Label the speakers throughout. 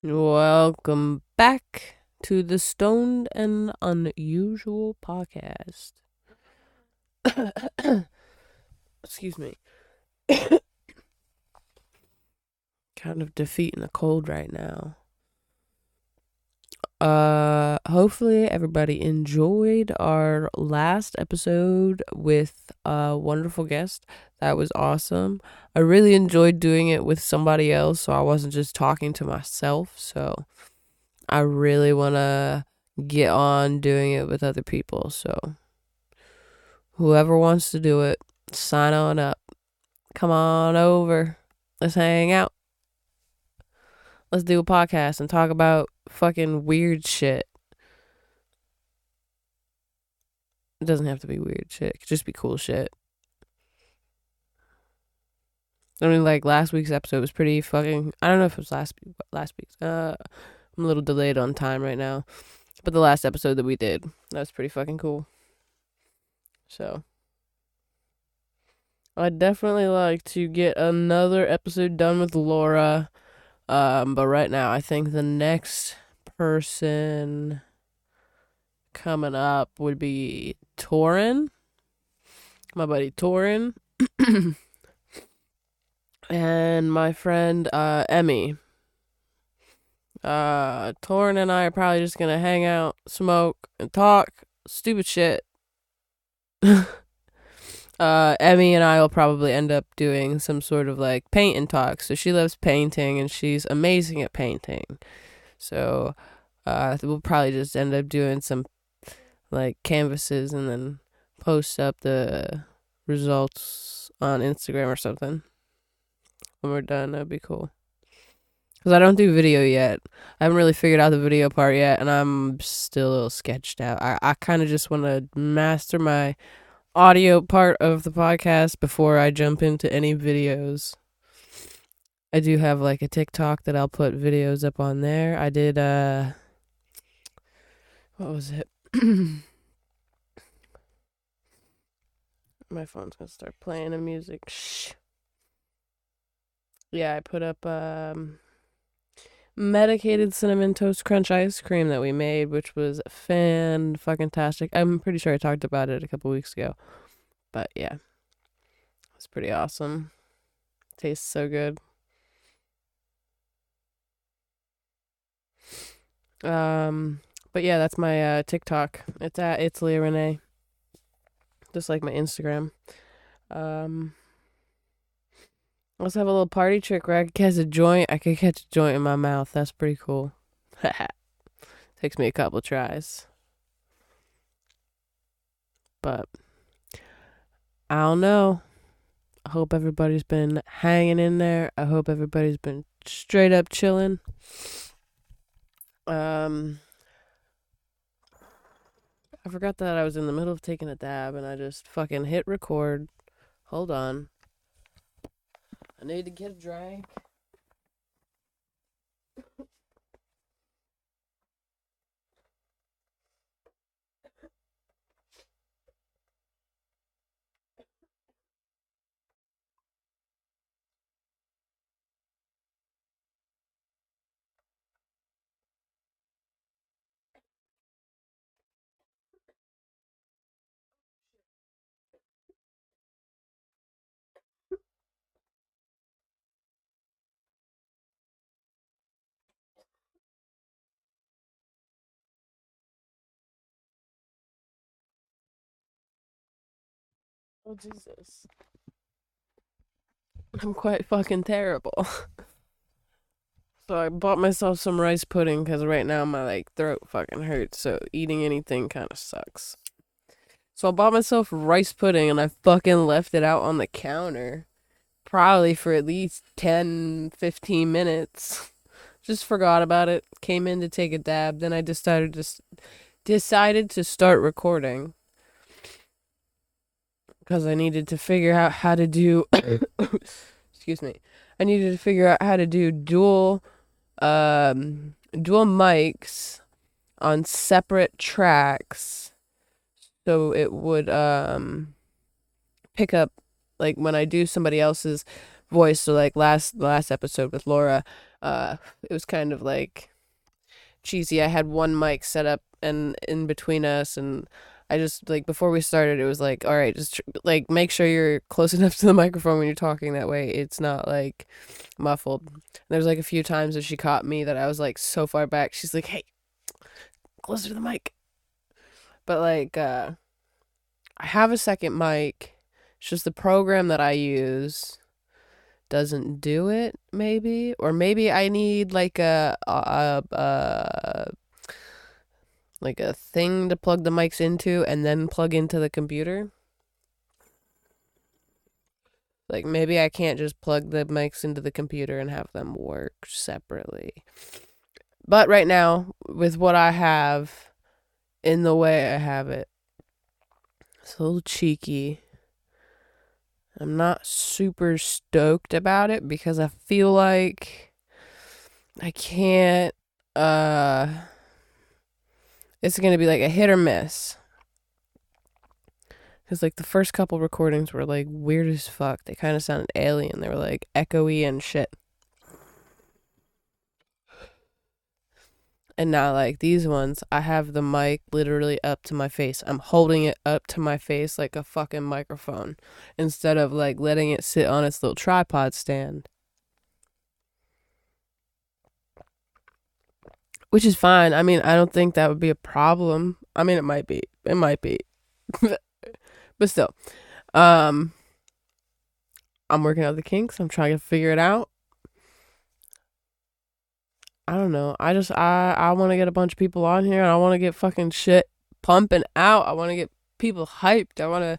Speaker 1: Welcome back to the Stoned and Unusual podcast. Excuse me. kind of defeating a cold right now. Uh hopefully everybody enjoyed our last episode with a wonderful guest. That was awesome. I really enjoyed doing it with somebody else so I wasn't just talking to myself. So I really want to get on doing it with other people. So whoever wants to do it, sign on up. Come on over. Let's hang out. Let's do a podcast and talk about fucking weird shit. It doesn't have to be weird shit. It could just be cool shit. I mean, like last week's episode was pretty fucking. I don't know if it was last last week's. Uh, I'm a little delayed on time right now, but the last episode that we did that was pretty fucking cool. So, I'd definitely like to get another episode done with Laura. Um, but right now, I think the next person coming up would be Torin, my buddy Torin, and my friend uh, Emmy. Uh, Torin and I are probably just gonna hang out, smoke, and talk stupid shit. uh, Emmy and I will probably end up doing some sort of like paint and talk. So she loves painting and she's amazing at painting. So uh, we'll probably just end up doing some like canvases and then post up the results on Instagram or something. When we're done, that'd be cool. Cause I don't do video yet. I haven't really figured out the video part yet, and I'm still a little sketched out. I, I kind of just want to master my audio part of the podcast before I jump into any videos. I do have like a TikTok that I'll put videos up on there. I did uh what was it? My phone's gonna start playing the music. Shh. Yeah, I put up um medicated cinnamon toast crunch ice cream that we made, which was fan fucking tastic. I'm pretty sure I talked about it a couple weeks ago. But yeah. It's pretty awesome. Tastes so good. Um but yeah, that's my uh TikTok. It's at it's Leah Renee. Just like my Instagram. Um Also have a little party trick where I could catch a joint. I could catch a joint in my mouth. That's pretty cool. Takes me a couple tries. But I don't know. I hope everybody's been hanging in there. I hope everybody's been straight up chilling. Um I forgot that I was in the middle of taking a dab and I just fucking hit record. Hold on. I need to get a drink. Oh Jesus. I'm quite fucking terrible. so I bought myself some rice pudding because right now my like throat fucking hurts. So eating anything kind of sucks. So I bought myself rice pudding and I fucking left it out on the counter. Probably for at least 10, 15 minutes. Just forgot about it. Came in to take a dab. Then I decided to decided to start recording because I needed to figure out how to do excuse me. I needed to figure out how to do dual um dual mics on separate tracks so it would um pick up like when I do somebody else's voice. So like last last episode with Laura, uh, it was kind of like cheesy. I had one mic set up and in between us, and I just like before we started, it was like, all right, just tr- like make sure you're close enough to the microphone when you're talking. That way, it's not like muffled. And there was like a few times that she caught me that I was like so far back. She's like, hey, closer to the mic. But like, uh, I have a second mic. It's just the program that I use doesn't do it maybe or maybe i need like a, a, a, like a thing to plug the mics into and then plug into the computer? Like maybe i can't just plug the mics into the computer and have them work separately. But right now with what i have in the way i have it it's a little cheeky. I'm not super stoked about it because I feel like I can't uh it's going to be like a hit or miss. Cuz like the first couple recordings were like weird as fuck. They kind of sounded alien. They were like echoey and shit. And now, like these ones, I have the mic literally up to my face. I'm holding it up to my face like a fucking microphone instead of like letting it sit on its little tripod stand. Which is fine. I mean, I don't think that would be a problem. I mean, it might be. It might be. but still. Um I'm working out the kinks. I'm trying to figure it out. I don't know. I just I I want to get a bunch of people on here and I want to get fucking shit pumping out. I want to get people hyped. I want to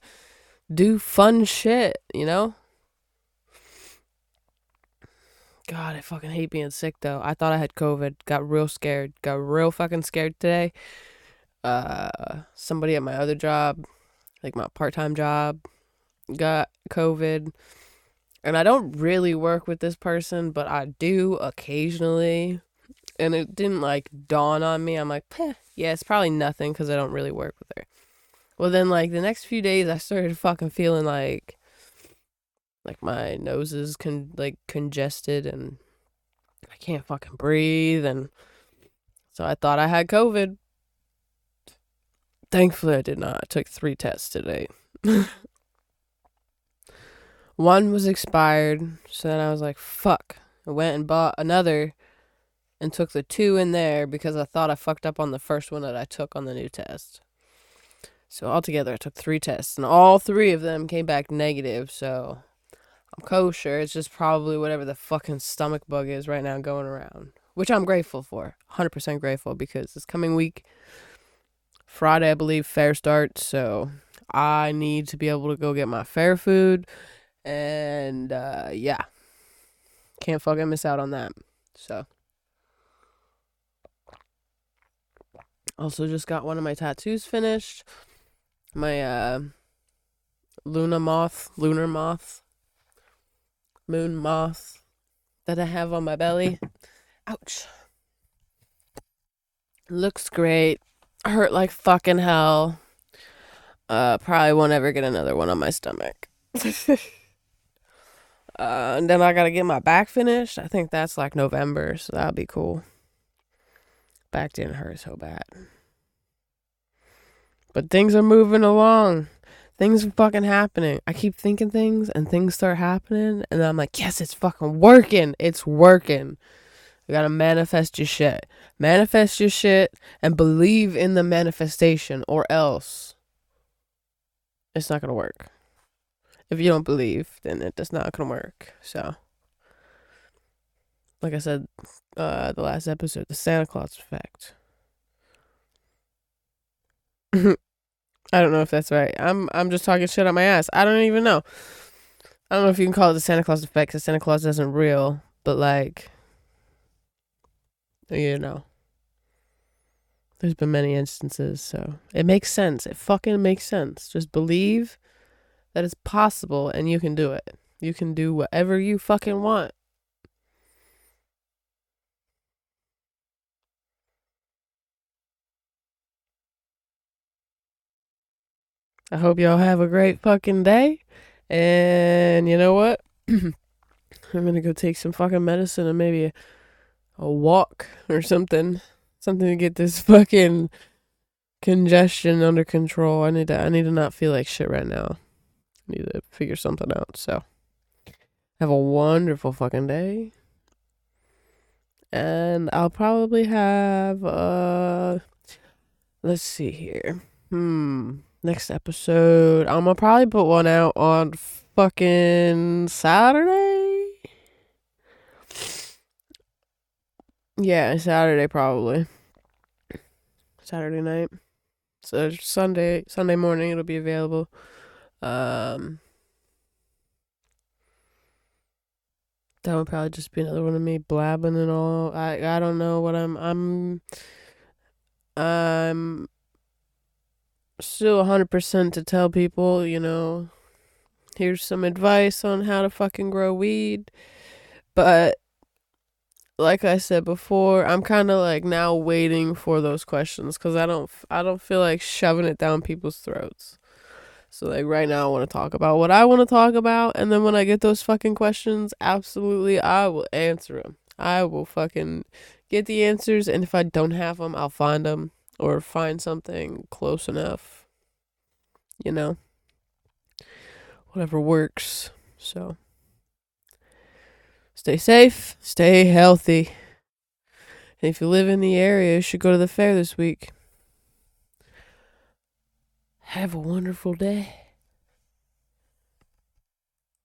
Speaker 1: do fun shit, you know? God, I fucking hate being sick though. I thought I had COVID. Got real scared. Got real fucking scared today. Uh somebody at my other job, like my part-time job, got COVID. And I don't really work with this person, but I do occasionally and it didn't like dawn on me. I'm like, eh, yeah, it's probably nothing because I don't really work with her. Well, then like the next few days, I started fucking feeling like, like my nose is con like congested and I can't fucking breathe, and so I thought I had COVID. Thankfully, I did not. I took three tests today. One was expired, so then I was like, fuck. I went and bought another and took the two in there because I thought I fucked up on the first one that I took on the new test. So altogether, I took three tests, and all three of them came back negative. So kosher. It's just probably whatever the fucking stomach bug is right now going around, which I'm grateful for. 100% grateful because this coming week, Friday, I believe, fair starts. So I need to be able to go get my fair food. And uh, yeah, can't fucking miss out on that. So. Also, just got one of my tattoos finished. My uh, Luna moth, lunar moth, moon moth that I have on my belly. Ouch. Looks great. Hurt like fucking hell. Uh, probably won't ever get another one on my stomach. uh, and then I gotta get my back finished. I think that's like November, so that'll be cool. Back didn't hurt so bad. But things are moving along. Things are fucking happening. I keep thinking things and things start happening and I'm like, yes, it's fucking working. It's working. You gotta manifest your shit. Manifest your shit and believe in the manifestation or else it's not gonna work. If you don't believe, then it's not gonna work. So like I said, uh, the last episode, the Santa Claus effect. I don't know if that's right. I'm I'm just talking shit on my ass. I don't even know. I don't know if you can call it the Santa Claus effect because Santa Claus isn't real, but like, you know, there's been many instances, so it makes sense. It fucking makes sense. Just believe that it's possible and you can do it. You can do whatever you fucking want. I hope y'all have a great fucking day. And you know what? I'm gonna go take some fucking medicine and maybe a, a walk or something. Something to get this fucking congestion under control. I need to I need to not feel like shit right now. I need to figure something out. So have a wonderful fucking day. And I'll probably have uh let's see here. Hmm. Next episode. I'm gonna probably put one out on fucking Saturday. Yeah, Saturday probably. Saturday night. So Sunday Sunday morning it'll be available. Um that would probably just be another one of me blabbing and all. I I don't know what I'm I'm I'm still 100% to tell people, you know, here's some advice on how to fucking grow weed. But like I said before, I'm kind of like now waiting for those questions cuz I don't I don't feel like shoving it down people's throats. So like right now I want to talk about what I want to talk about and then when I get those fucking questions, absolutely I will answer them. I will fucking get the answers and if I don't have them, I'll find them or find something close enough. You know. Whatever works. So stay safe, stay healthy. And if you live in the area, you should go to the fair this week. Have a wonderful day.